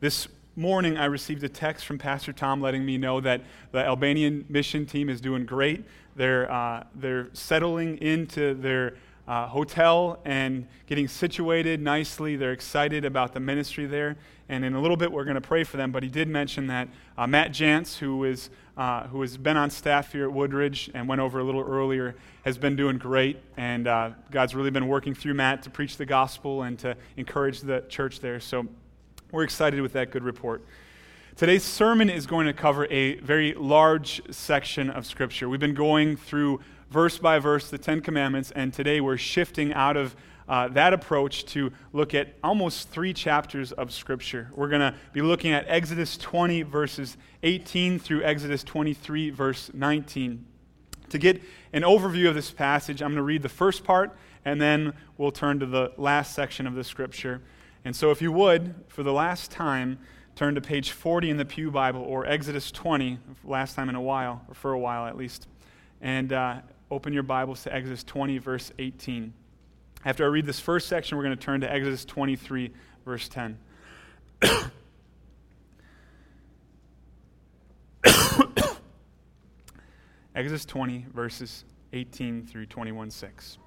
This morning, I received a text from Pastor Tom letting me know that the Albanian mission team is doing great. They're, uh, they're settling into their uh, hotel and getting situated nicely. They're excited about the ministry there. And in a little bit, we're going to pray for them. But he did mention that uh, Matt Jantz, who, is, uh, who has been on staff here at Woodridge and went over a little earlier, has been doing great. And uh, God's really been working through Matt to preach the gospel and to encourage the church there. So we're excited with that good report. Today's sermon is going to cover a very large section of Scripture. We've been going through verse by verse the Ten Commandments, and today we're shifting out of uh, that approach to look at almost three chapters of Scripture. We're going to be looking at Exodus 20, verses 18 through Exodus 23, verse 19. To get an overview of this passage, I'm going to read the first part, and then we'll turn to the last section of the Scripture. And so, if you would, for the last time, turn to page 40 in the Pew Bible or Exodus 20, last time in a while, or for a while at least. And uh, open your Bibles to Exodus 20, verse 18. After I read this first section, we're going to turn to Exodus 23, verse 10. Exodus 20, verses 18 through 21, 6.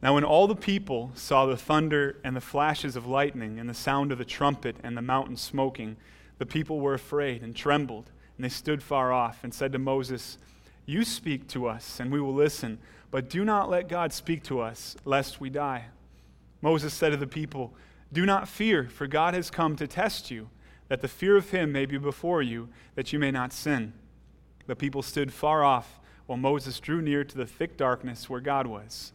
Now, when all the people saw the thunder and the flashes of lightning and the sound of the trumpet and the mountain smoking, the people were afraid and trembled, and they stood far off and said to Moses, you speak to us, and we will listen, but do not let God speak to us, lest we die. Moses said to the people, Do not fear, for God has come to test you, that the fear of him may be before you, that you may not sin. The people stood far off, while Moses drew near to the thick darkness where God was.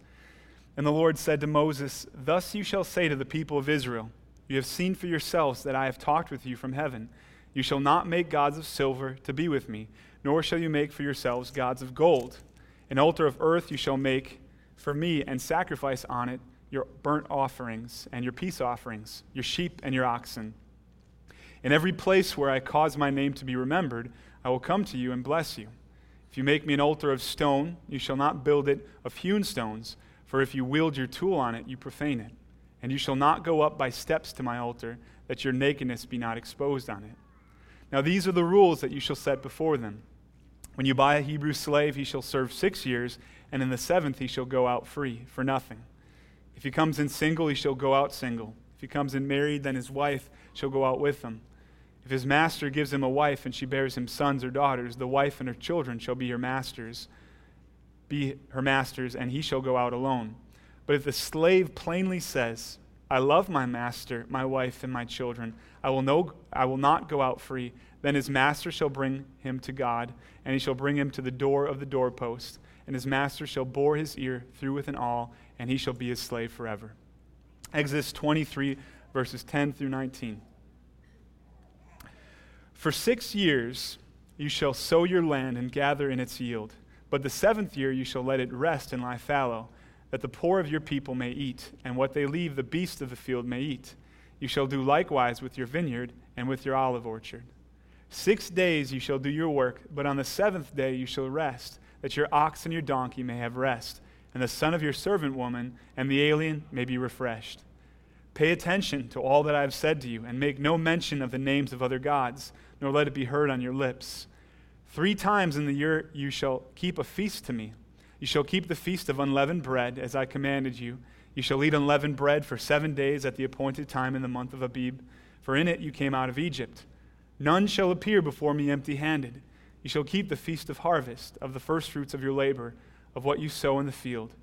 And the Lord said to Moses, Thus you shall say to the people of Israel, You have seen for yourselves that I have talked with you from heaven. You shall not make gods of silver to be with me nor shall you make for yourselves gods of gold. An altar of earth you shall make for me, and sacrifice on it your burnt offerings and your peace offerings, your sheep and your oxen. In every place where I cause my name to be remembered, I will come to you and bless you. If you make me an altar of stone, you shall not build it of hewn stones, for if you wield your tool on it, you profane it. And you shall not go up by steps to my altar, that your nakedness be not exposed on it. Now these are the rules that you shall set before them. When you buy a Hebrew slave, he shall serve six years, and in the seventh he shall go out free for nothing. If he comes in single, he shall go out single. If he comes in married, then his wife shall go out with him. If his master gives him a wife and she bears him sons or daughters, the wife and her children shall be your masters, be her masters, and he shall go out alone. But if the slave plainly says, I love my master, my wife, and my children, I will, no, I will not go out free, then his master shall bring him to God, and he shall bring him to the door of the doorpost, and his master shall bore his ear through with an awl, and he shall be his slave forever. Exodus 23, verses 10 through 19. For six years you shall sow your land and gather in its yield, but the seventh year you shall let it rest and lie fallow, that the poor of your people may eat, and what they leave the beasts of the field may eat. You shall do likewise with your vineyard and with your olive orchard. Six days you shall do your work, but on the seventh day you shall rest, that your ox and your donkey may have rest, and the son of your servant woman and the alien may be refreshed. Pay attention to all that I have said to you, and make no mention of the names of other gods, nor let it be heard on your lips. Three times in the year you shall keep a feast to me. You shall keep the feast of unleavened bread, as I commanded you. You shall eat unleavened bread for seven days at the appointed time in the month of Abib, for in it you came out of Egypt. None shall appear before me empty handed. You shall keep the feast of harvest, of the firstfruits of your labor, of what you sow in the field.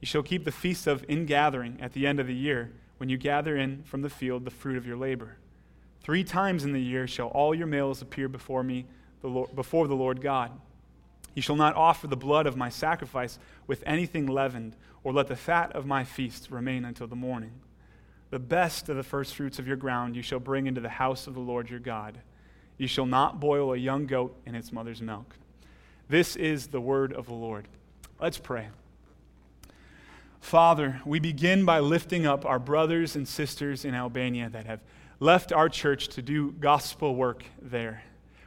You shall keep the feast of ingathering at the end of the year, when you gather in from the field the fruit of your labor. Three times in the year shall all your males appear before me, the Lord, before the Lord God. You shall not offer the blood of my sacrifice with anything leavened, or let the fat of my feast remain until the morning. The best of the first fruits of your ground you shall bring into the house of the Lord your God. You shall not boil a young goat in its mother's milk. This is the word of the Lord. Let's pray. Father, we begin by lifting up our brothers and sisters in Albania that have left our church to do gospel work there.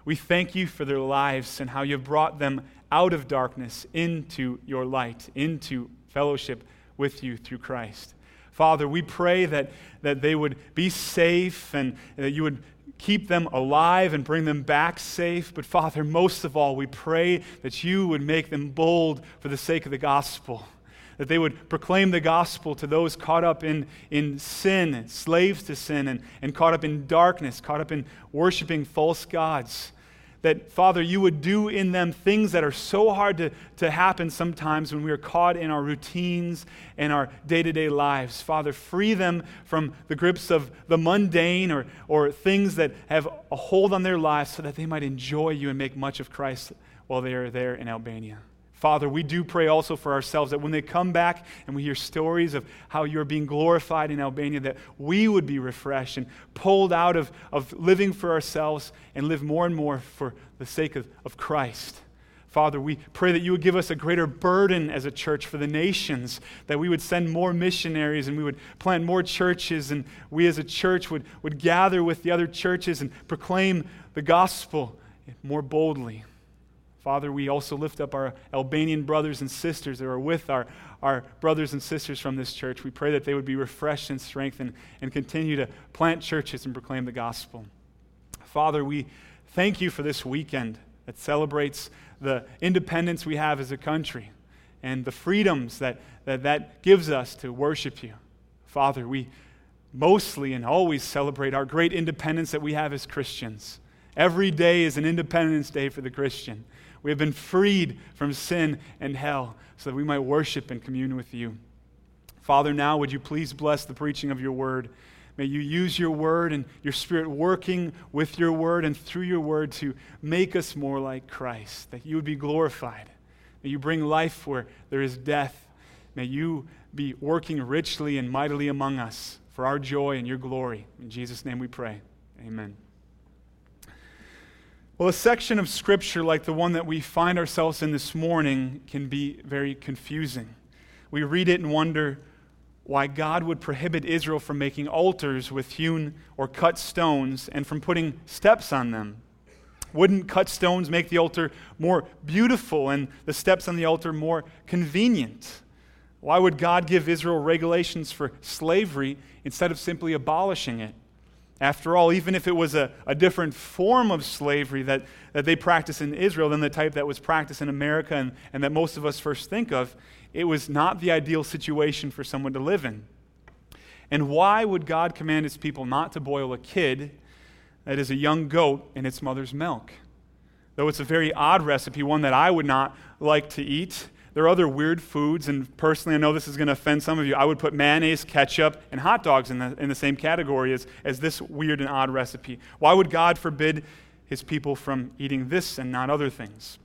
We thank you for their lives and how you've brought them out of darkness into your light, into fellowship with you through Christ. Father, we pray that, that they would be safe and that you would keep them alive and bring them back safe. But Father, most of all, we pray that you would make them bold for the sake of the gospel that they would proclaim the gospel to those caught up in, in sin, slaves to sin, and, and caught up in darkness, caught up in worshiping false gods. That, Father, you would do in them things that are so hard to, to happen sometimes when we are caught in our routines and our day to day lives. Father, free them from the grips of the mundane or, or things that have a hold on their lives so that they might enjoy you and make much of Christ while they are there in Albania. Father, we do pray also for ourselves that when they come back and we hear stories of how you're being glorified in Albania, that we would be refreshed and pulled out of, of living for ourselves and live more and more for the sake of, of Christ. Father, we pray that you would give us a greater burden as a church for the nations, that we would send more missionaries and we would plant more churches, and we as a church would, would gather with the other churches and proclaim the gospel more boldly. Father, we also lift up our Albanian brothers and sisters that are with our, our brothers and sisters from this church. We pray that they would be refreshed and strengthened and continue to plant churches and proclaim the gospel. Father, we thank you for this weekend that celebrates the independence we have as a country and the freedoms that that, that gives us to worship you. Father, we mostly and always celebrate our great independence that we have as Christians. Every day is an Independence Day for the Christian. We have been freed from sin and hell so that we might worship and commune with you. Father, now would you please bless the preaching of your word? May you use your word and your spirit working with your word and through your word to make us more like Christ, that you would be glorified. May you bring life where there is death. May you be working richly and mightily among us for our joy and your glory. In Jesus' name we pray. Amen. Well, a section of Scripture like the one that we find ourselves in this morning can be very confusing. We read it and wonder why God would prohibit Israel from making altars with hewn or cut stones and from putting steps on them. Wouldn't cut stones make the altar more beautiful and the steps on the altar more convenient? Why would God give Israel regulations for slavery instead of simply abolishing it? After all, even if it was a, a different form of slavery that, that they practice in Israel than the type that was practiced in America and, and that most of us first think of, it was not the ideal situation for someone to live in. And why would God command his people not to boil a kid that is a young goat in its mother's milk? Though it's a very odd recipe, one that I would not like to eat, there are other weird foods, and personally, I know this is going to offend some of you. I would put mayonnaise, ketchup, and hot dogs in the, in the same category as, as this weird and odd recipe. Why would God forbid his people from eating this and not other things?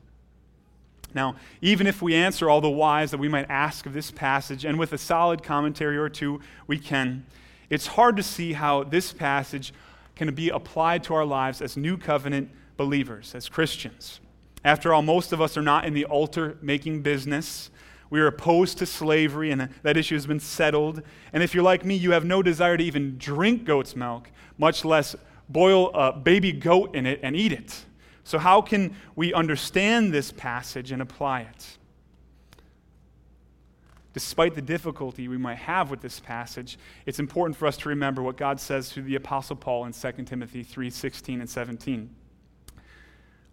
Now, even if we answer all the whys that we might ask of this passage, and with a solid commentary or two, we can, it's hard to see how this passage can be applied to our lives as new covenant believers, as Christians. After all, most of us are not in the altar making business. We are opposed to slavery, and that issue has been settled. And if you're like me, you have no desire to even drink goat's milk, much less boil a baby goat in it and eat it. So, how can we understand this passage and apply it? Despite the difficulty we might have with this passage, it's important for us to remember what God says through the Apostle Paul in 2 Timothy 3 16 and 17.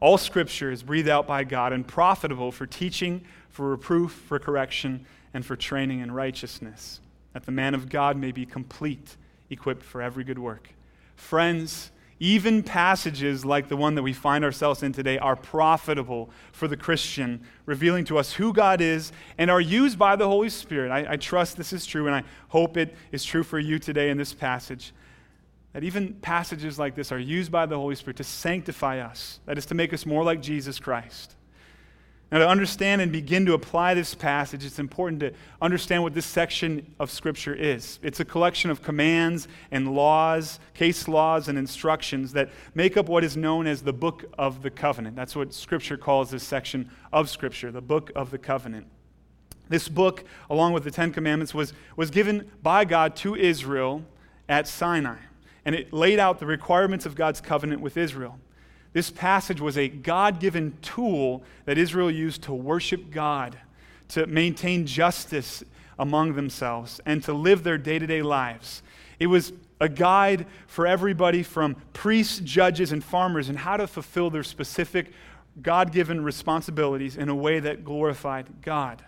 All scripture is breathed out by God and profitable for teaching, for reproof, for correction, and for training in righteousness, that the man of God may be complete, equipped for every good work. Friends, even passages like the one that we find ourselves in today are profitable for the Christian, revealing to us who God is and are used by the Holy Spirit. I, I, trust this is true, and I hope it is true for you today in this passage that even passages like this are used by the Holy Spirit to sanctify us, that is, to make us more like Jesus Christ. Now, to understand and begin to apply this passage, it's important to understand what this section of Scripture is. It's a collection of commands and laws, case laws, and instructions that make up what is known as the Book of the Covenant. That's what Scripture calls this section of Scripture, the Book of the Covenant. This book, along with the Ten Commandments, was, was given by God to Israel at Sinai and it laid out the requirements of God's covenant with Israel. This passage was a God given tool that Israel used to worship God, to maintain justice among themselves and to live their day to day lives. It was a guide for everybody from priests, judges, and farmers in how to fulfill their specific God given responsibilities in a way that glorified God.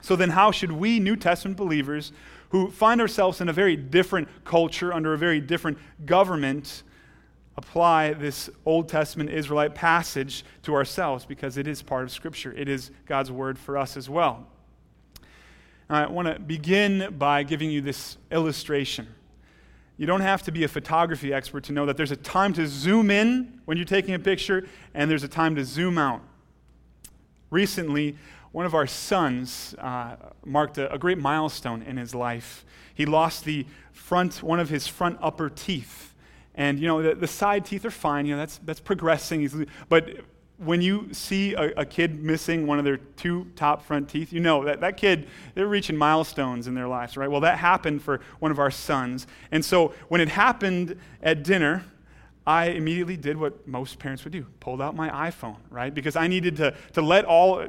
So, then, how should we, New Testament believers, who find ourselves in a very different culture, under a very different government, apply this Old Testament Israelite passage to ourselves because it is part of Scripture. It is God's word for us as well. I want to begin by giving you this illustration. You don't have to be a photography expert to know that there's a time to zoom in when you're taking a picture, and there's a time to zoom out. Recently, one of our sons uh, marked a, a, great milestone in his life. He lost the front, one of his front upper teeth. And, you know, the, the side teeth are fine, you know, that's, that's progressing. But when you see a, a, kid missing one of their two top front teeth, you know that that kid, they're reaching milestones in their lives, right? Well, that happened for one of our sons. And so when it happened at dinner, I immediately did what most parents would do pulled out my iPhone, right? Because I needed to, to let all,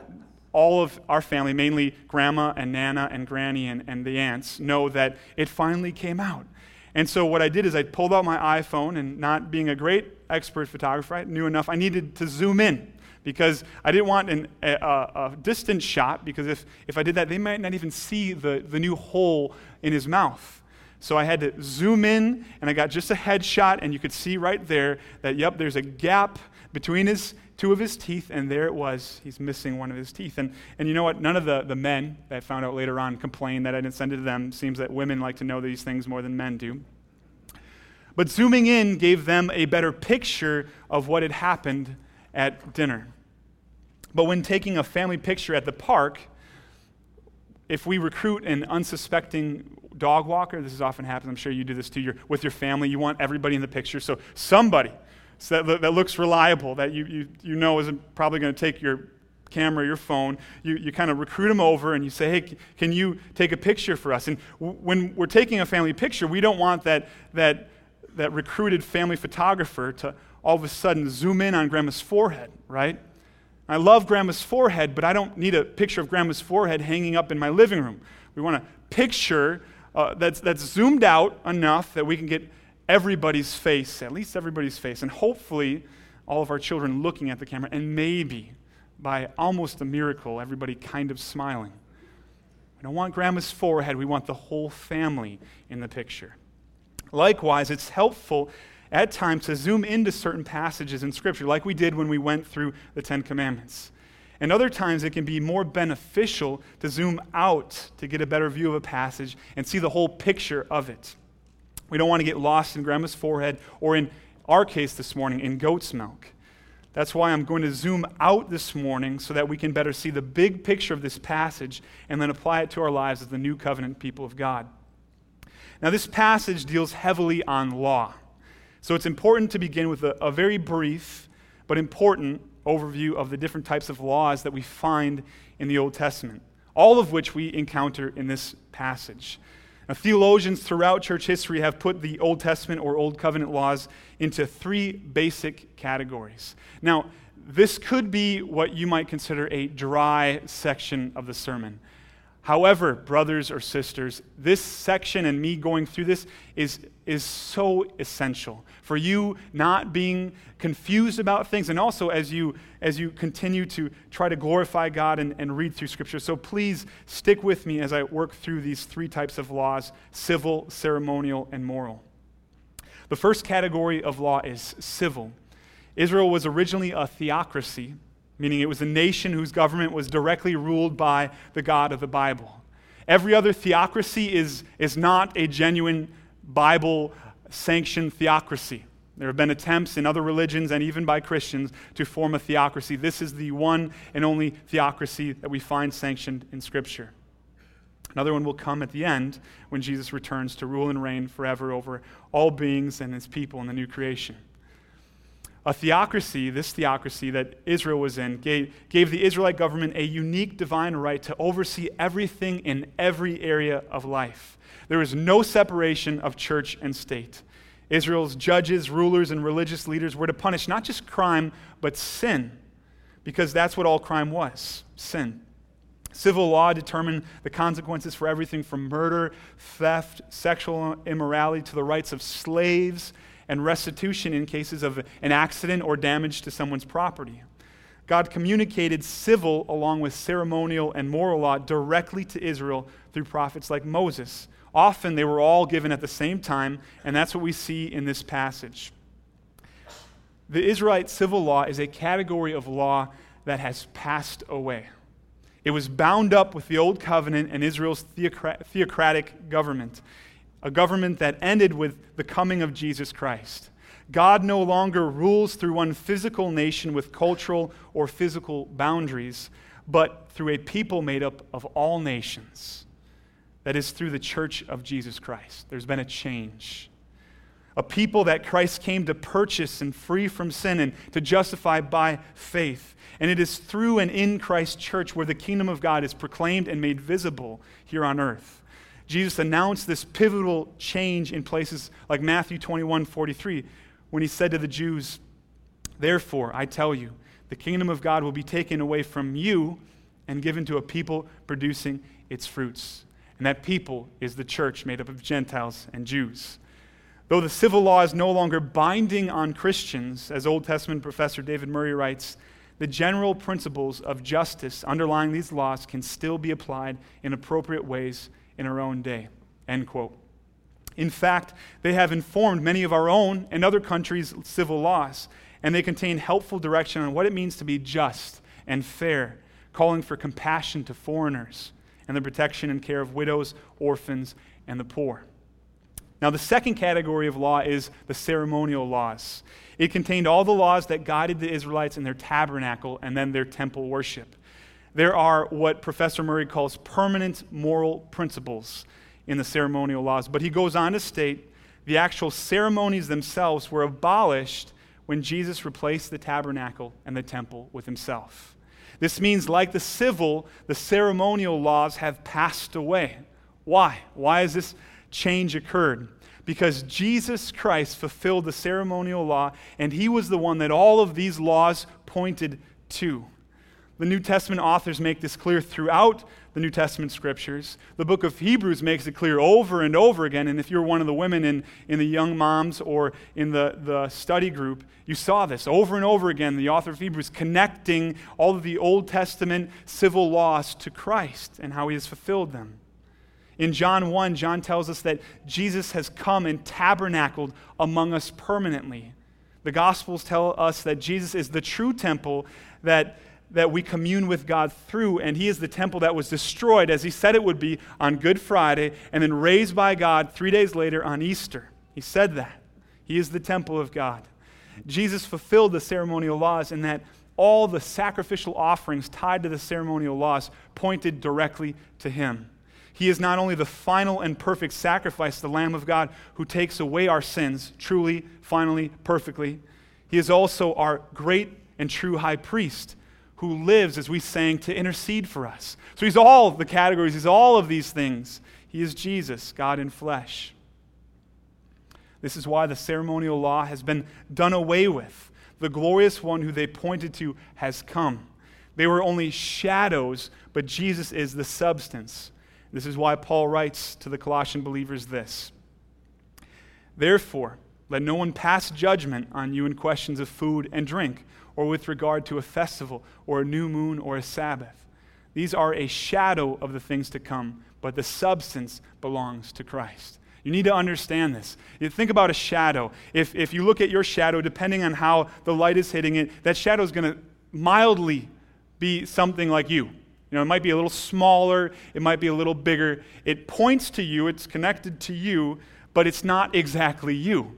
all of our family, mainly grandma and nana and granny and, and the aunts, know that it finally came out. And so what I did is I pulled out my iPhone, and not being a great expert photographer, I knew enough. I needed to zoom in because I didn't want an, a, a, distant shot, because if, if I did that, they might not even see the, the new hole in his mouth. So I had to zoom in, and I got just a headshot, and you could see right there that, yep, there's a gap between his two of his teeth, and there it was. He's missing one of his teeth. And, and you know what? None of the, the men that I found out later on complained that I didn't send it to them. Seems that women like to know these things more than men do. But zooming in gave them a better picture of what had happened at dinner. But when taking a family picture at the park, if we recruit an unsuspecting dog walker, this is often happens, I'm sure you do this too, you're with your family, you want everybody in the picture. So somebody so that, that looks reliable, that you, you, you know is probably going to take your camera, your phone, you, you kind of recruit them over and you say, hey, can you take a picture for us? And w- when we're taking a family picture, we don't want that, that, that recruited family photographer to all of a sudden zoom in on grandma's forehead, right? I love grandma's forehead, but I don't need a picture of grandma's forehead hanging up in my living room. We want a picture uh, that's, that's zoomed out enough that we can get everybody's face, at least everybody's face, and hopefully all of our children looking at the camera, and maybe by almost a miracle, everybody kind of smiling. We don't want grandma's forehead, we want the whole family in the picture. Likewise, it's helpful at times to zoom into certain passages in Scripture, like we did when we went through the Ten Commandments. And other times it can be more beneficial to zoom out to get a better view of a passage and see the whole picture of it. We don't want to get lost in grandma's forehead or, in our case this morning, in goat's milk. That's why I'm going to zoom out this morning so that we can better see the big picture of this passage and then apply it to our lives as the new covenant people of God. Now, this passage deals heavily on law. So it's important to begin with a, a very brief but important overview of the different types of laws that we find in the Old Testament, all of which we encounter in this passage. Now, theologians throughout church history have put the Old Testament or Old Covenant laws into three basic categories. Now, this could be what you might consider a dry section of the sermon. However, brothers or sisters, this section and me going through this is, is so essential for you not being confused about things and also as you, as you continue to try to glorify God and, and read through Scripture. So please stick with me as I work through these three types of laws civil, ceremonial, and moral. The first category of law is civil. Israel was originally a theocracy meaning it was a nation whose government was directly ruled by the God of the Bible. Every other theocracy is, is not a genuine Bible sanctioned theocracy. There have been attempts in other religions and even by Christians to form a theocracy. This is the one and only theocracy that we find sanctioned in Scripture. Another one will come at the end when Jesus returns to rule and reign forever over all beings and his people in the new creation a theocracy, this theocracy that Israel was in, gave, gave the Israelite government a unique divine right to oversee everything in every area of life. There was no separation of church and state. Israel's judges, rulers, and religious leaders were to punish not just crime, but sin, because that's what all crime was sin. Civil law determined the consequences for everything from murder, theft, sexual immorality to the rights of slaves and restitution in cases of an accident or damage to someone's property. God communicated civil along with ceremonial and moral law directly to Israel through prophets like Moses. Often they were all given at the same time, and that's what we see in this passage. The Israelite civil law is a category of law that has passed away. It was bound up with the Old Covenant and Israel's theocratic government, a government that ended with the coming of Jesus Christ. God no longer rules through one physical nation with cultural or physical boundaries, but through a people made up of all nations. That is through the church of Jesus Christ. There's been a change. A people that Christ came to purchase and free from sin and to justify by faith. And it is through and in Christ's church where the kingdom of God is proclaimed and made visible here on earth. Jesus announced this pivotal change in places like Matthew 21 43, when he said to the Jews, Therefore, I tell you, the kingdom of God will be taken away from you and given to a people producing its fruits. And that people is the church made up of Gentiles and Jews. Though the civil law is no longer binding on Christians, as Old Testament professor David Murray writes, the general principles of justice underlying these laws can still be applied in appropriate ways in our own day. End quote. In fact, they have informed many of our own and other countries' civil laws, and they contain helpful direction on what it means to be just and fair, calling for compassion to foreigners and the protection and care of widows, orphans, and the poor. Now, the second category of law is the ceremonial laws. It contained all the laws that guided the Israelites in their tabernacle and then their temple worship. There are what Professor Murray calls permanent moral principles in the ceremonial laws. But he goes on to state the actual ceremonies themselves were abolished when Jesus replaced the tabernacle and the temple with himself. This means, like the civil, the ceremonial laws have passed away. Why? Why has this change occurred? Because Jesus Christ fulfilled the ceremonial law, and he was the one that all of these laws pointed to. The New Testament authors make this clear throughout the New Testament scriptures. The book of Hebrews makes it clear over and over again. And if you're one of the women in, in the young moms or in the, the study group, you saw this over and over again. The author of Hebrews connecting all of the Old Testament civil laws to Christ and how he has fulfilled them. In John 1, John tells us that Jesus has come and tabernacled among us permanently. The Gospels tell us that Jesus is the true temple that that we commune with God through, and He is the temple that was destroyed, as He said it would be, on Good Friday, and then raised by God three days later on Easter. He said that. He is the temple of God. Jesus fulfilled the ceremonial laws in that all the sacrificial offerings tied to the ceremonial laws pointed directly to Him. He is not only the final and perfect sacrifice, the Lamb of God who takes away our sins, truly, finally, perfectly. He is also our great and true high priest who lives, as we sang, to intercede for us. So he's all the categories, he's all of these things. He is Jesus, God in flesh. This is why the ceremonial law has been done away with. The glorious one who they pointed to has come. They were only shadows, but Jesus is the substance. This is why Paul writes to the Colossian believers this Therefore, let no one pass judgment on you in questions of food and drink or with regard to a festival or a new moon or a Sabbath. These are a shadow of the things to come, but the substance belongs to Christ. You need to understand this. You think about a shadow. If, if you look at your shadow, depending on how the light is hitting it, that shadow is going to mildly be something like you. You know, it might be a little smaller, it might be a little bigger. It points to you, it's connected to you, but it's not exactly you.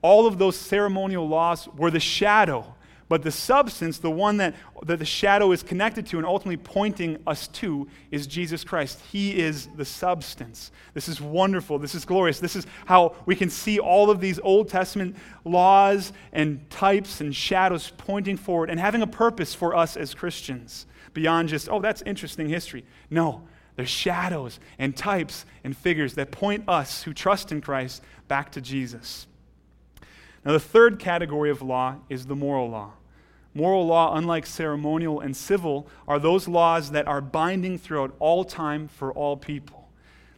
All of those ceremonial laws were the shadow but the substance, the one that, that the shadow is connected to and ultimately pointing us to, is Jesus Christ. He is the substance. This is wonderful. This is glorious. This is how we can see all of these Old Testament laws and types and shadows pointing forward and having a purpose for us as Christians beyond just, oh, that's interesting history. No, there's shadows and types and figures that point us who trust in Christ back to Jesus. Now, the third category of law is the moral law. Moral law, unlike ceremonial and civil, are those laws that are binding throughout all time for all people.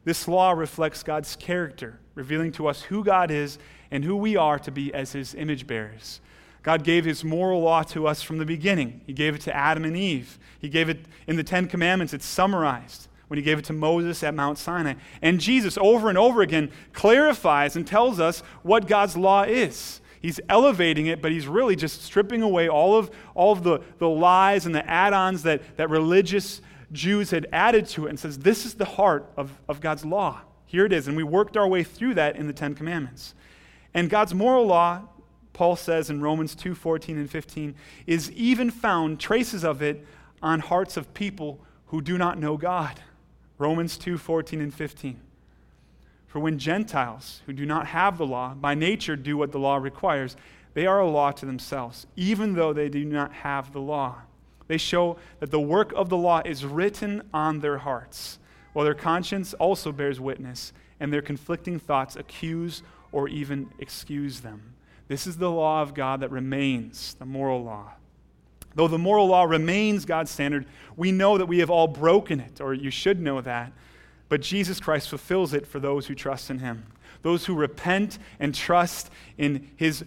This law reflects God's character, revealing to us who God is and who we are to be as his image bearers. God gave his moral law to us from the beginning. He gave it to Adam and Eve. He gave it in the Ten Commandments. It's summarized when he gave it to Moses at Mount Sinai. And Jesus, over and over again, clarifies and tells us what God's law is. He's elevating it, but he's really just stripping away all of, all of the, the lies and the add ons that, that religious Jews had added to it and says, This is the heart of, of God's law. Here it is. And we worked our way through that in the Ten Commandments. And God's moral law Paul says in Romans 2 14 and 15, is even found traces of it on hearts of people who do not know God. Romans 2 14 and 15. For when Gentiles who do not have the law, by nature do what the law requires, they are a law to themselves, even though they do not have the law. They show that the work of the law is written on their hearts, while their conscience also bears witness, and their conflicting thoughts accuse or even excuse them. This is the law of God that remains, the moral law. Though the moral law remains God's standard, we know that we have all broken it, or you should know that. But Jesus Christ fulfills it for those who trust in him. Those who repent and trust in his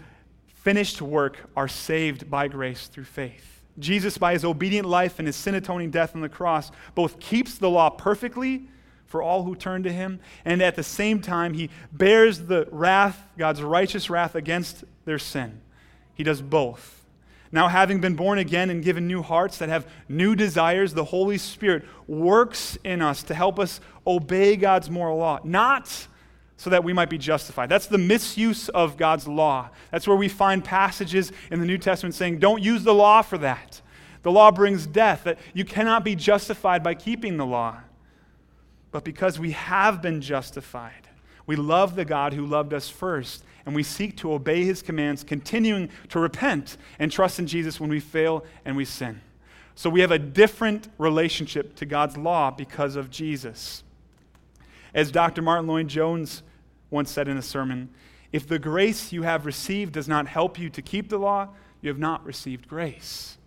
finished work are saved by grace through faith. Jesus, by his obedient life and his sin atoning death on the cross, both keeps the law perfectly for all who turn to him, and at the same time, he bears the wrath, God's righteous wrath against their sin. He does both. Now, having been born again and given new hearts that have new desires, the Holy Spirit works in us to help us obey God's moral law, not so that we might be justified. That's the misuse of God's law. That's where we find passages in the New Testament saying, don't use the law for that. The law brings death, that you cannot be justified by keeping the law but because we have been justified. We love the God who loved us first, and we seek to obey his commands, continuing to repent and trust in Jesus when we fail and we sin. So we have a different relationship to God's law because of Jesus. As Dr. Martyn Lloyd-Jones once said in a sermon, if the grace you have received does not help you to keep the law, you have not received grace.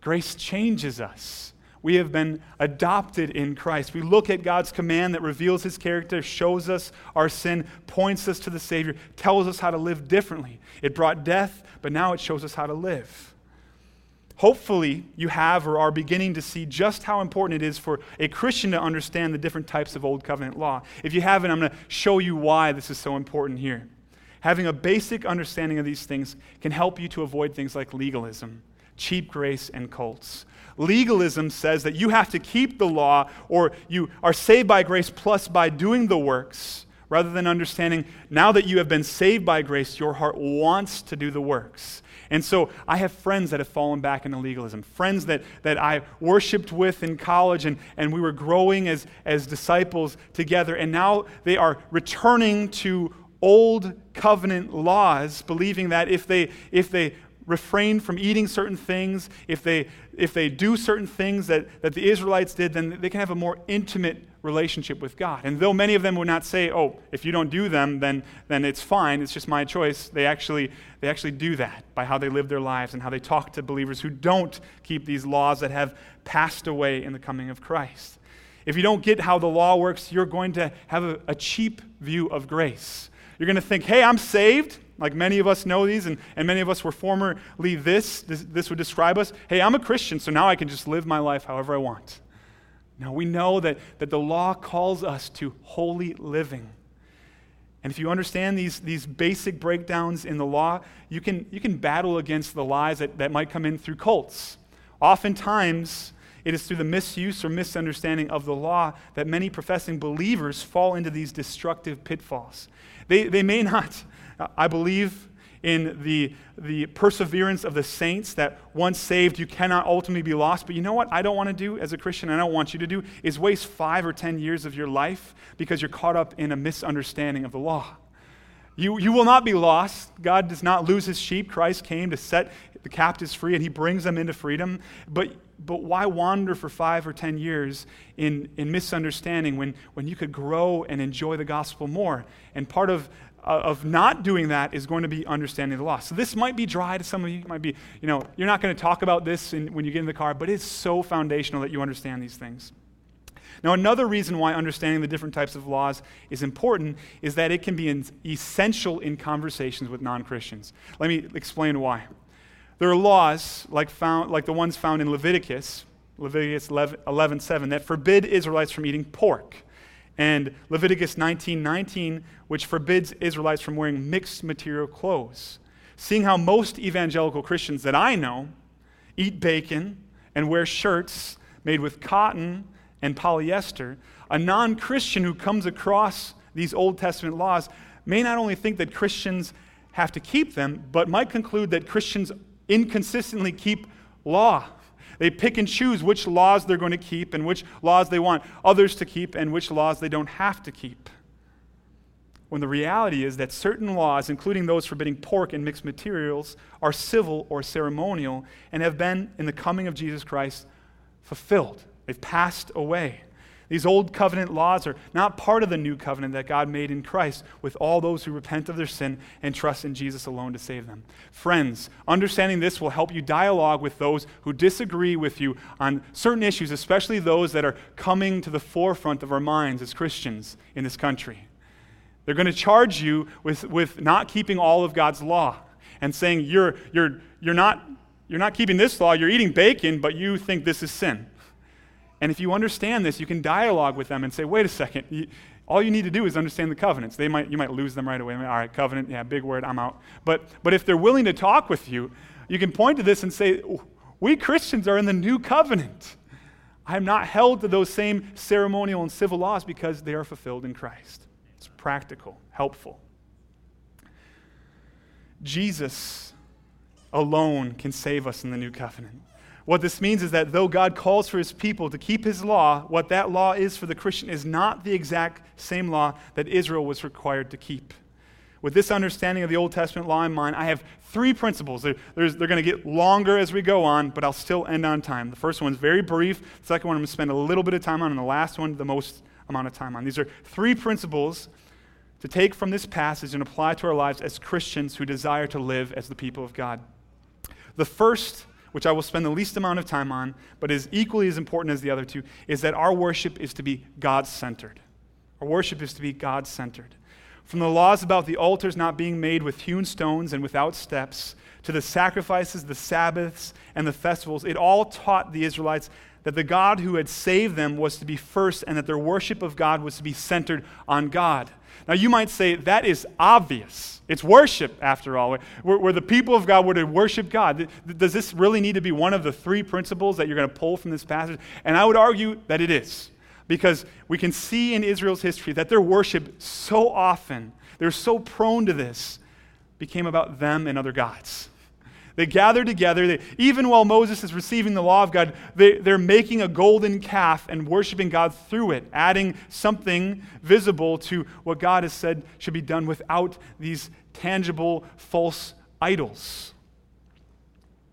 Grace changes us. We have been adopted in Christ. We look at God's command that reveals his character, shows us our sin, points us to the Savior, tells us how to live differently. It brought death, but now it shows us how to live. Hopefully, you have or are beginning to see just how important it is for a Christian to understand the different types of Old Covenant law. If you haven't, I'm going to show you why this is so important here. Having a basic understanding of these things can help you to avoid things like legalism, cheap grace, and cults. Legalism says that you have to keep the law or you are saved by grace plus by doing the works, rather than understanding now that you have been saved by grace, your heart wants to do the works. And so I have friends that have fallen back into legalism, friends that, that I worshiped with in college, and, and we were growing as, as disciples together. And now they are returning to old covenant laws, believing that if they, if they refrain from eating certain things, if they, if they do certain things that, that the Israelites did, then they can have a more intimate relationship with God. And though many of them would not say, oh, if you don't do them, then, then it's fine, it's just my choice, they actually, they actually do that by how they live their lives and how they talk to believers who don't keep these laws that have passed away in the coming of Christ. If you don't get how the law works, you're going to have a, a cheap view of grace. You're going to think, hey, I'm saved. Like many of us know these, and, and many of us were formerly this, this. This would describe us. Hey, I'm a Christian, so now I can just live my life however I want. Now, we know that, that the law calls us to holy living. And if you understand these, these basic breakdowns in the law, you can, you can battle against the lies that, that might come in through cults. Oftentimes, it is through the misuse or misunderstanding of the law that many professing believers fall into these destructive pitfalls. They, they may not I believe in the, the perseverance of the saints that once saved, you cannot ultimately be lost. But you know what I don't want to do as a Christian, and I don't want you to do, is waste five or ten years of your life because you're caught up in a misunderstanding of the law. You, you will not be lost. God does not lose his sheep. Christ came to set the captives free and he brings them into freedom. But, but why wander for five or ten years in, in misunderstanding when, when you could grow and enjoy the gospel more? And part of uh, Uh, of not doing that is going to be understanding the law. So this might be dry to some of you. It might be, you know, you're not going to talk about this in, when you get in the car, but it's so foundational that you understand these things. Now, another reason why understanding the different types of laws is important is that it can be essential in conversations with non Christians. Let me explain why. There are laws, like, found, like the ones found in Leviticus, Leviticus 11 7, that forbid Israelites from eating pork and Leviticus 19:19, which forbids Israelites from wearing mixed material clothes. Seeing how most evangelical Christians that I know eat bacon and wear shirts made with cotton and polyester, a non-Christian who comes across these Old Testament laws may not only think that Christians have to keep them, but might conclude that Christians inconsistently keep law. They pick and choose which laws they're going to keep and which laws they want others to keep and which laws they don't have to keep. When the reality is that certain laws, including those forbidding pork and mixed materials, are civil or ceremonial and have been, in the coming of Jesus Christ, fulfilled. They've passed away. These old covenant laws are not part of the new covenant that God made in Christ with all those who repent of their sin and trust in Jesus alone to save them. Friends, understanding this will help you dialogue with those who disagree with you on certain issues, especially those that are coming to the forefront of our minds as Christians in this country. They're going to charge you with, with not keeping all of God's law and saying you're, you're, you're, not, you're not keeping this law, you're eating bacon, but you think this is sin. And if you understand this, you can dialogue with them and say, wait a second, you, all you need to do is understand the covenants. They might, you might lose them right away. All right, covenant, yeah, big word, I'm out. But, but if they're willing to talk with you, you can point to this and say, we Christians are in the new covenant. I am not held to those same ceremonial and civil laws because they are fulfilled in Christ. It's practical, helpful. Jesus alone can save us in the new covenant. What this means is that though God calls for his people to keep his law, what that law is for the Christian is not the exact same law that Israel was required to keep. With this understanding of the Old Testament law in mind, I have three principles. They're, they're going to get longer as we go on, but I'll still end on time. The first one's very brief. The second one I'm going to spend a little bit of time on, and the last one, the most amount of time on. These are three principles to take from this passage and apply to our lives as Christians who desire to live as the people of God. The first which I will spend the least amount of time on, but is equally as important as the other two, is that our worship is to be God centered. Our worship is to be God centered. From the laws about the altars not being made with hewn stones and without steps, to the sacrifices, the Sabbaths, and the festivals, it all taught the Israelites that the God who had saved them was to be first and that their worship of God was to be centered on God. Now, you might say that is obvious. It's worship, after all. Where, where, the people of God were to worship God. Does this really need to be one of the three principles that you're going to pull from this passage? And I would argue that it is. Because we can see in Israel's history that their worship so often, they're so prone to this, became about them and other gods. They gather together. They, even while Moses is receiving the law of God, they, they're making a golden calf and worshiping God through it, adding something visible to what God has said should be done without these tangible false idols.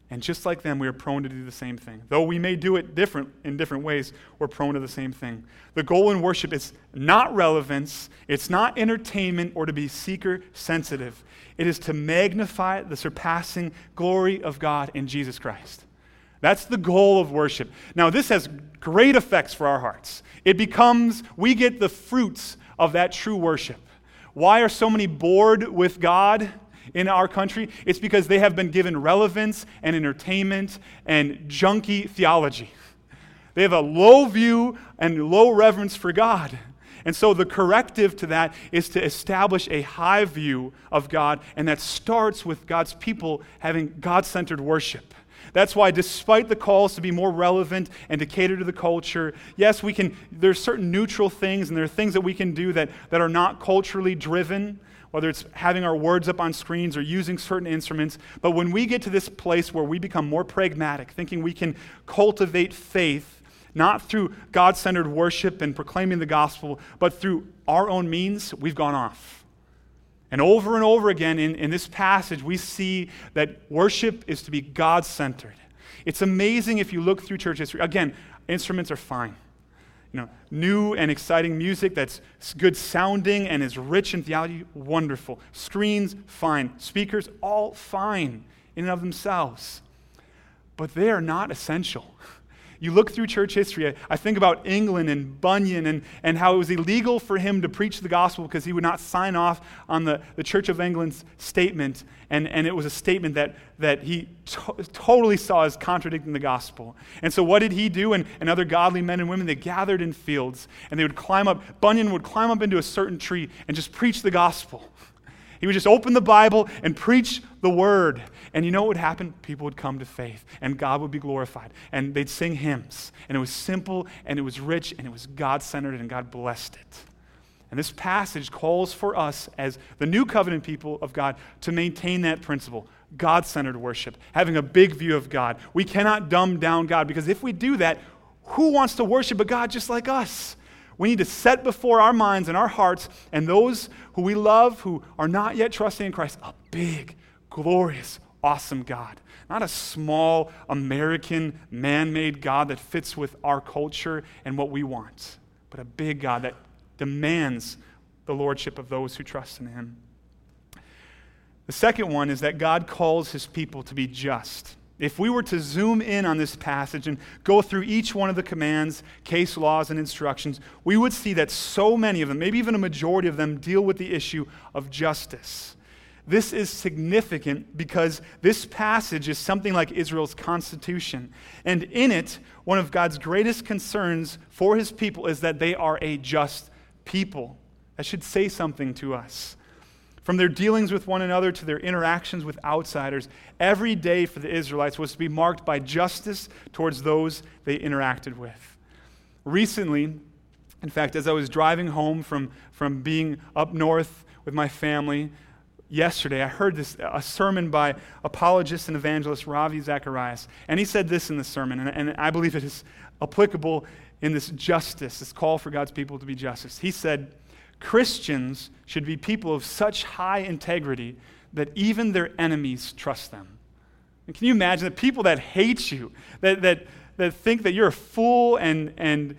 And just like them, we are prone to do the same thing. Though we may do it different in different ways, we're prone to the same thing. The goal in worship is not relevance, it's not entertainment or to be seeker sensitive. It is to magnify the surpassing glory of God in Jesus Christ. That's the goal of worship. Now, this has great effects for our hearts. It becomes, we get the fruits of that true worship. Why are so many bored with God? In our country, it's because they have been given relevance and entertainment and junky theology. They have a low view and low reverence for God. And so the corrective to that is to establish a high view of God, and that starts with God's people having God centered worship. That's why, despite the calls to be more relevant and to cater to the culture, yes, we can, there's certain neutral things and there are things that we can do that, that are not culturally driven whether it's having our words up on screens or using certain instruments. But when we get to this place where we become more pragmatic, thinking we can cultivate faith, not through God centered worship and proclaiming the gospel, but through our own means, we've gone off. And over and over again in, in this passage, we see that worship is to be God centered. It's amazing if you look through church history. Again, instruments are fine. You know, new and exciting music that's good sounding and is rich in theology, wonderful. Screens, fine. Speakers, all fine in and of themselves. But they are not essential. You look through church history, I think about England and Bunyan and, and how it was illegal for him to preach the gospel because he would not sign off on the, the Church of England's statement. And, and it was a statement that, that he to- totally saw as contradicting the gospel. And so, what did he do? And, and other godly men and women, they gathered in fields and they would climb up. Bunyan would climb up into a certain tree and just preach the gospel. He would just open the Bible and preach the word. And you know what would happen? People would come to faith, and God would be glorified. And they'd sing hymns. And it was simple, and it was rich, and it was God centered, and God blessed it. And this passage calls for us, as the new covenant people of God, to maintain that principle God centered worship, having a big view of God. We cannot dumb down God, because if we do that, who wants to worship a God just like us? We need to set before our minds and our hearts and those who we love who are not yet trusting in Christ a big, glorious, awesome God. Not a small American man made God that fits with our culture and what we want, but a big God that demands the lordship of those who trust in Him. The second one is that God calls His people to be just. If we were to zoom in on this passage and go through each one of the commands, case laws, and instructions, we would see that so many of them, maybe even a majority of them, deal with the issue of justice. This is significant because this passage is something like Israel's constitution. And in it, one of God's greatest concerns for his people is that they are a just people. That should say something to us. From their dealings with one another to their interactions with outsiders, every day for the Israelites was to be marked by justice towards those they interacted with. Recently, in fact, as I was driving home from, from being up north with my family, yesterday, I heard this, a sermon by apologist and evangelist Ravi Zacharias. And he said this in the sermon, and, and I believe it is applicable in this justice, this call for God's people to be justice. He said, Christians should be people of such high integrity that even their enemies trust them. And can you imagine the people that hate you, that, that, that think that you're a fool and, and,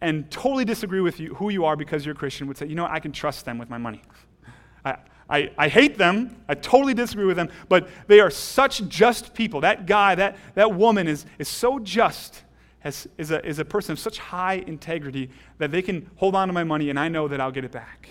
and totally disagree with you, who you are because you're a Christian, would say, you know, I can trust them with my money. I, I, I hate them. I totally disagree with them, but they are such just people. That guy, that, that woman is, is so just has, is, a, is a person of such high integrity that they can hold on to my money and I know that I'll get it back.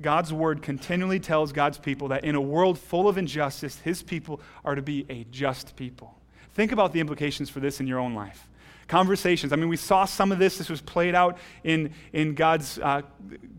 God's word continually tells God's people that in a world full of injustice, his people are to be a just people. Think about the implications for this in your own life. Conversations. I mean, we saw some of this. This was played out in, in God's uh,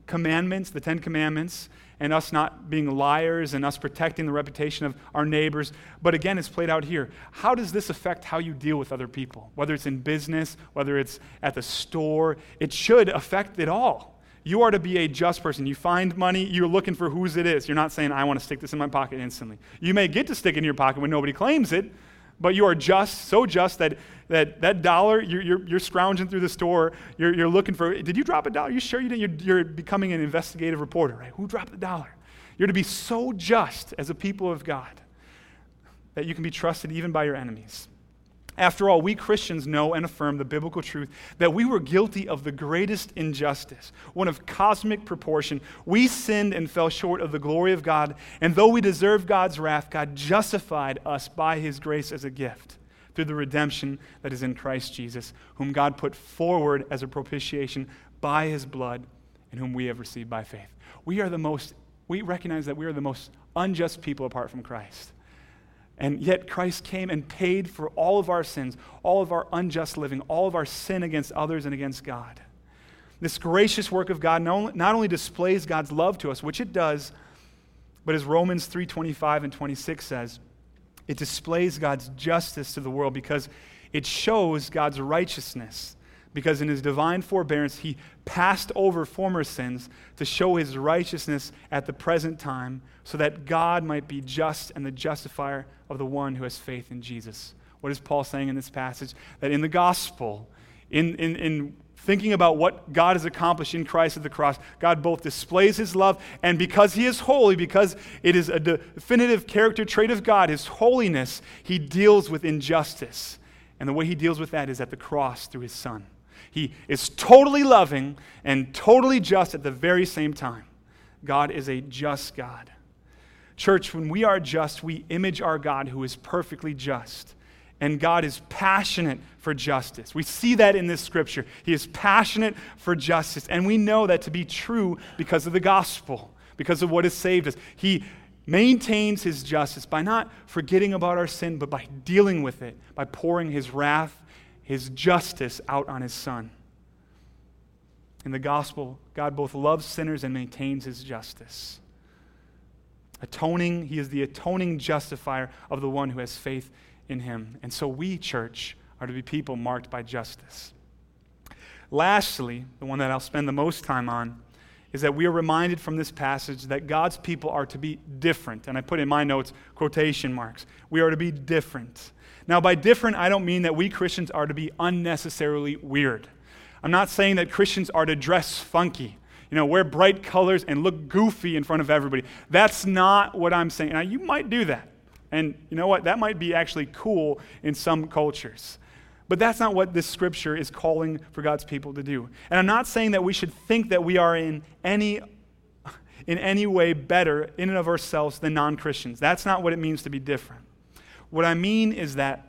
commandments, the Ten Commandments and us not being liars and us protecting the reputation of our neighbors. But again, it's played out here. How does this affect how you deal with other people? Whether it's in business, whether it's at the store, it should affect it all. You are to be a just person. You find money, you're looking for whose it is. You're not saying, I want to stick this in my pocket instantly. You may get to stick it in your pocket when nobody claims it, but you are just, so just that that, that dollar, you're, you're, you're scrounging through the store, you're, you're looking for, did you drop a dollar? You sure you didn't? You're, you're becoming an investigative reporter, right? Who dropped the dollar? You're to be so just as a people of God that you can be trusted even by your enemies. After all, we Christians know and affirm the biblical truth that we were guilty of the greatest injustice, one of cosmic proportion. We sinned and fell short of the glory of God, and though we deserved God's wrath, God justified us by his grace as a gift through the redemption that is in Christ Jesus, whom God put forward as a propitiation by his blood, and whom we have received by faith. We are the most, we recognize that we are the most unjust people apart from Christ. And yet Christ came and paid for all of our sins, all of our unjust living, all of our sin against others and against God. This gracious work of God not only displays God's love to us, which it does, but as Romans 3:25 and 26 says, it displays God's justice to the world because it shows God's righteousness. Because in his divine forbearance, he passed over former sins to show his righteousness at the present time, so that God might be just and the justifier of the one who has faith in Jesus. What is Paul saying in this passage? That in the gospel, in, in, in thinking about what God has accomplished in Christ at the cross, God both displays his love, and because he is holy, because it is a definitive character trait of God, his holiness, he deals with injustice. And the way he deals with that is at the cross through his son. He is totally loving and totally just at the very same time. God is a just God. Church, when we are just, we image our God who is perfectly just. And God is passionate for justice. We see that in this scripture. He is passionate for justice. And we know that to be true because of the gospel, because of what has saved us. He maintains his justice by not forgetting about our sin, but by dealing with it, by pouring his wrath, his justice out on his son. In the gospel, God both loves sinners and maintains his justice. Atoning, he is the atoning justifier of the one who has faith in him. And so we, church, are to be people marked by justice. Lastly, the one that I'll spend the most time on is that we are reminded from this passage that God's people are to be different. And I put in my notes quotation marks. We are to be different. Now, by different, I don't mean that we Christians are to be unnecessarily weird. I'm not saying that Christians are to dress funky, you know, wear bright colors and look goofy in front of everybody. That's not what I'm saying. Now, you might do that. And you know what? That might be actually cool in some cultures. But that's not what this scripture is calling for God's people to do. And I'm not saying that we should think that we are in any in any way better in and of ourselves than non-Christians. That's not what it means to be different. What I mean is that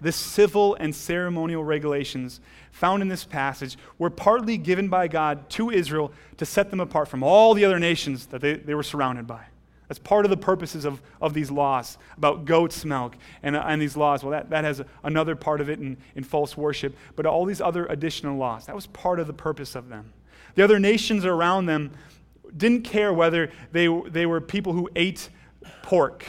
the civil and ceremonial regulations found in this passage were partly given by God to Israel to set them apart from all the other nations that they, they were surrounded by. That's part of the purposes of, of these laws about goat's milk and, uh, and these laws. Well, that, that has another part of it in, in false worship, but all these other additional laws. That was part of the purpose of them. The other nations around them didn't care whether they, they were people who ate pork.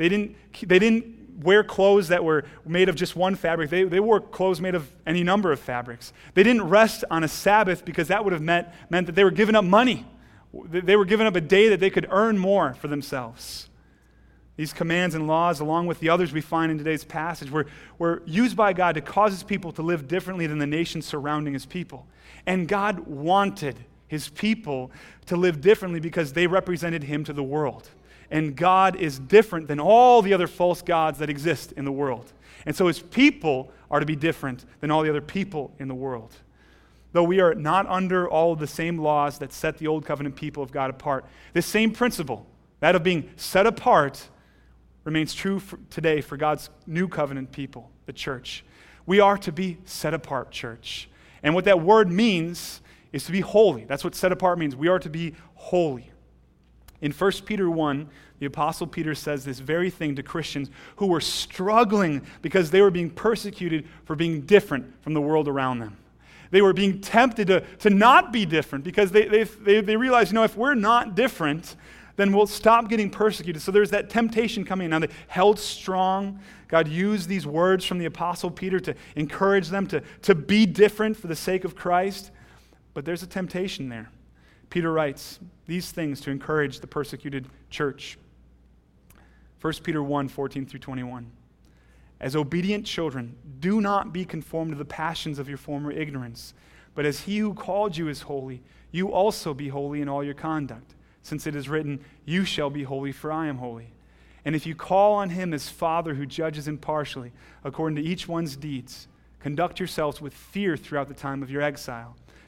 They didn't, they didn't wear clothes that were made of just one fabric. They, they wore clothes made of any number of fabrics. They didn't rest on a Sabbath because that would have meant, meant that they were giving up money. They were giving up a day that they could earn more for themselves. These commands and laws, along with the others we find in today's passage, were, were used by God to cause his people to live differently than the nations surrounding his people. And God wanted his people to live differently because they represented him to the world. And God is different than all the other false gods that exist in the world. And so his people are to be different than all the other people in the world. Though we are not under all of the same laws that set the old covenant people of God apart, this same principle, that of being set apart, remains true for today for God's new covenant people, the church. We are to be set apart, church. And what that word means is to be holy. That's what set apart means. We are to be holy. In 1 Peter 1, the Apostle Peter says this very thing to Christians who were struggling because they were being persecuted for being different from the world around them. They were being tempted to, to not be different because they, they, they, they realized, you know, if we're not different, then we'll stop getting persecuted. So there's that temptation coming. Now they held strong. God used these words from the Apostle Peter to encourage them to, to be different for the sake of Christ. But there's a temptation there. Peter writes these things to encourage the persecuted church. 1 Peter 1 14 through 21. As obedient children, do not be conformed to the passions of your former ignorance, but as he who called you is holy, you also be holy in all your conduct, since it is written, You shall be holy, for I am holy. And if you call on him as Father who judges impartially, according to each one's deeds, conduct yourselves with fear throughout the time of your exile,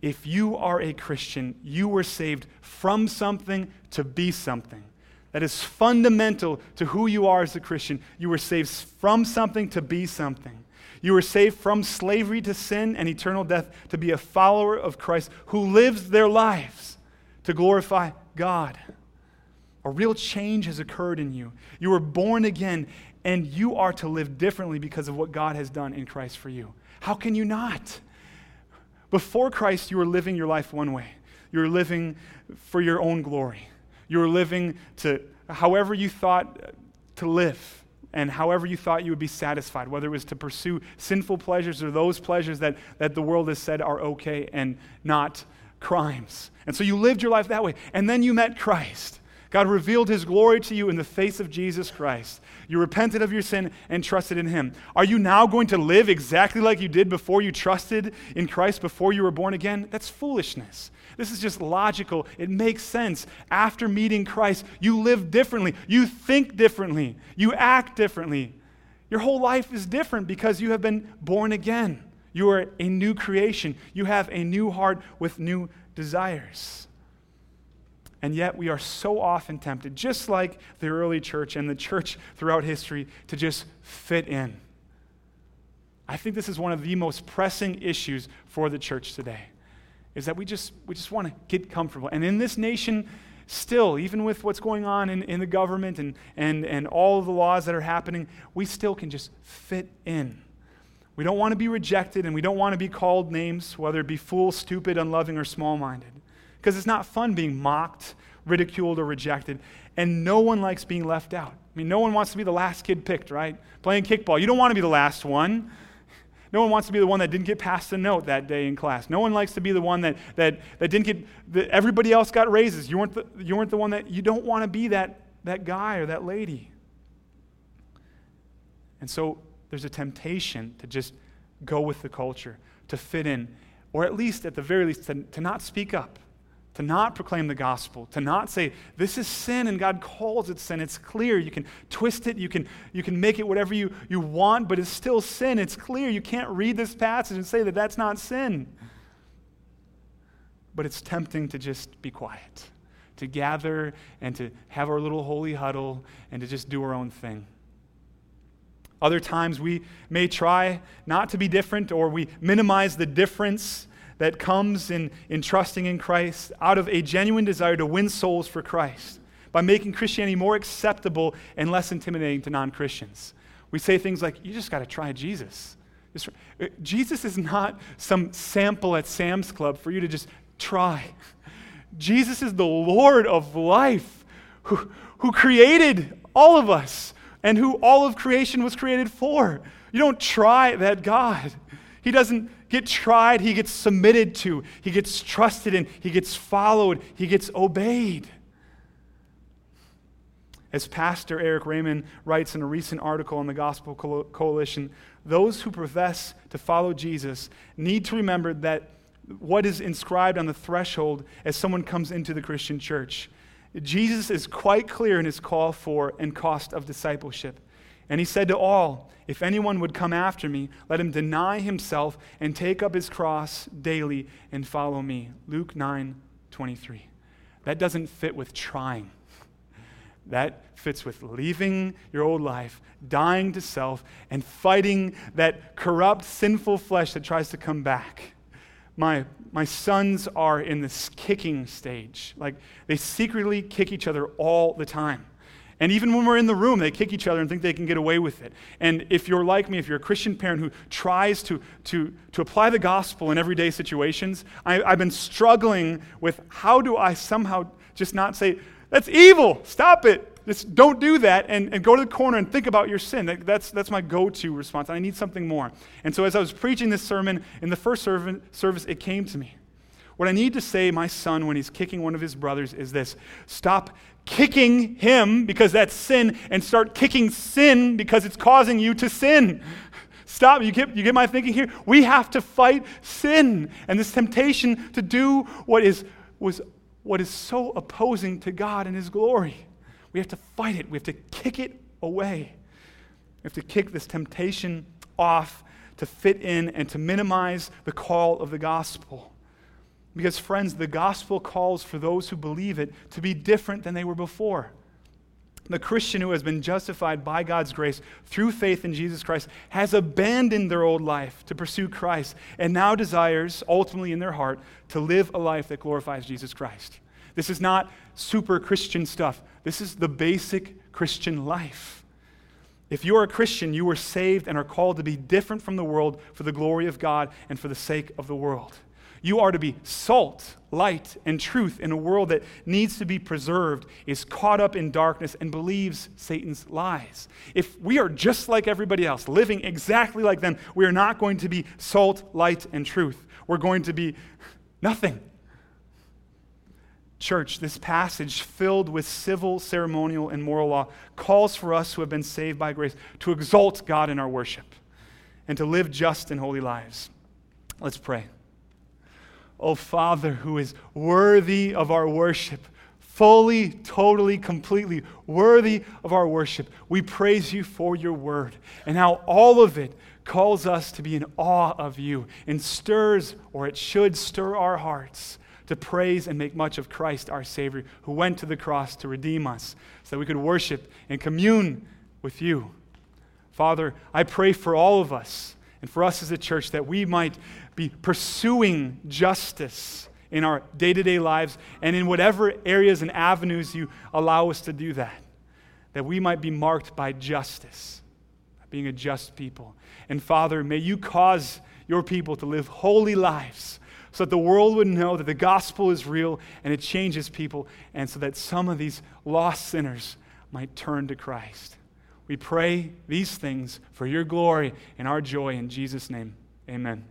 If you are a Christian, you were saved from something to be something. That is fundamental to who you are as a Christian. You were saved from something to be something. You were saved from slavery to sin and eternal death to be a follower of Christ who lives their lives to glorify God. A real change has occurred in you. You were born again, and you are to live differently because of what God has done in Christ for you. How can you not? Before Christ, you were living your life one way. You were living for your own glory. You were living to however you thought to live and however you thought you would be satisfied, whether it was to pursue sinful pleasures or those pleasures that, that the world has said are okay and not crimes. And so you lived your life that way. And then you met Christ. God revealed his glory to you in the face of Jesus Christ. You repented of your sin and trusted in him. Are you now going to live exactly like you did before you trusted in Christ, before you were born again? That's foolishness. This is just logical. It makes sense. After meeting Christ, you live differently, you think differently, you act differently. Your whole life is different because you have been born again. You are a new creation. You have a new heart with new desires. And yet, we are so often tempted, just like the early church and the church throughout history, to just fit in. I think this is one of the most pressing issues for the church today, is that we just, we just want to get comfortable. And in this nation, still, even with what's going on in, in the government and, and, and all of the laws that are happening, we still can just fit in. We don't want to be rejected and we don't want to be called names, whether it be fool, stupid, unloving, or small minded because it's not fun being mocked, ridiculed, or rejected. And no one likes being left out. I mean, no one wants to be the last kid picked, right? Playing kickball. You don't want to be the last one. No one wants to be the one that didn't get passed the note that day in class. No one likes to be the one that, that, that didn't get, that everybody else got raises. You weren't, the, you weren't the one that, you don't want to be that, that guy or that lady. And so there's a temptation to just go with the culture, to fit in, or at least, at the very least, to, to not speak up to not proclaim the gospel, to not say, this is sin and God calls it sin. It's clear. You can twist it, you can, you can make it whatever you, you want, but it's still sin. It's clear. You can't read this passage and say that that's not sin. But it's tempting to just be quiet, to gather and to have our little holy huddle and to just do our own thing. Other times we may try not to be different or we minimize the difference that comes in, in trusting in Christ out of a genuine desire to win souls for Christ by making Christianity more acceptable and less intimidating to non Christians. We say things like, you just got to try Jesus. Uh, Jesus is not some sample at Sam's Club for you to just try. Jesus is the Lord of life who, who created all of us and who all of creation was created for. You don't try that God. He doesn't get tried, he gets submitted to, he gets trusted in, he gets followed, he gets obeyed. As Pastor Erik Raymond writes in a recent article on the Gospel Coalition, those who profess to follow Jesus need to remember that what is inscribed on the threshold as someone comes into the Christian church. Jesus is quite clear in his call for and cost of discipleship. And he said to all, If anyone would come after me, let him deny himself and take up his cross daily and follow me. Luke 9 23. That doesn't fit with trying. That fits with leaving your old life, dying to self, and fighting that corrupt, sinful flesh that tries to come back. My, my sons are in this kicking stage. Like, they secretly kick each other all the time. And even when we're in the room, they kick each other and think they can get away with it. And if you're like me, if you're a Christian parent who tries to, to, to apply the gospel in everyday situations, I, I've been struggling with how do I somehow just not say, that's evil, stop it. Just don't do that and, and go to the corner and think about your sin. That, that's, that's my go to response. I need something more. And so, as I was preaching this sermon in the first service, it came to me. What I need to say, my son, when he's kicking one of his brothers, is this stop kicking him because that's sin and start kicking sin because it's causing you to sin. Stop. You get, you get my thinking here? We have to fight sin and this temptation to do what is, was, what is so opposing to God and His glory. We have to fight it. We have to kick it away. We have to kick this temptation off to fit in and to minimize the call of the gospel. Because, friends, the gospel calls for those who believe it to be different than they were before. The Christian who has been justified by God's grace through faith in Jesus Christ has abandoned their old life to pursue Christ and now desires, ultimately in their heart, to live a life that glorifies Jesus Christ. This is not super Christian stuff. This is the basic Christian life. If you are a Christian, you were saved and are called to be different from the world for the glory of God and for the sake of the world. You are to be salt, light, and truth in a world that needs to be preserved, is caught up in darkness, and believes Satan's lies. If we are just like everybody else, living exactly like them, we are not going to be salt, light, and truth. We're going to be nothing. church, this passage filled with civil, ceremonial, and moral law calls for us who have been saved by grace to exalt God in our worship and to live just and holy lives. Let's pray. O Father, who is worthy of our worship, fully, totally, completely worthy of our worship, we praise you for your word and how all of it calls us to be in awe of you and stirs, or it should stir our hearts to praise and make much of Christ our Savior, who went to the cross to redeem us so that we could worship and commune with you. Father, I pray for all of us and for us as a church that we might be pursuing justice in our day to day lives and in whatever areas and avenues you allow us to do that. That we might be marked by justice, being a just people. And Father, may you cause your people to live holy lives so that the world would know that the gospel is real and it changes people, and so that some of these lost sinners might turn to Christ. We pray these things for your glory and our joy in Jesus' name. Amen.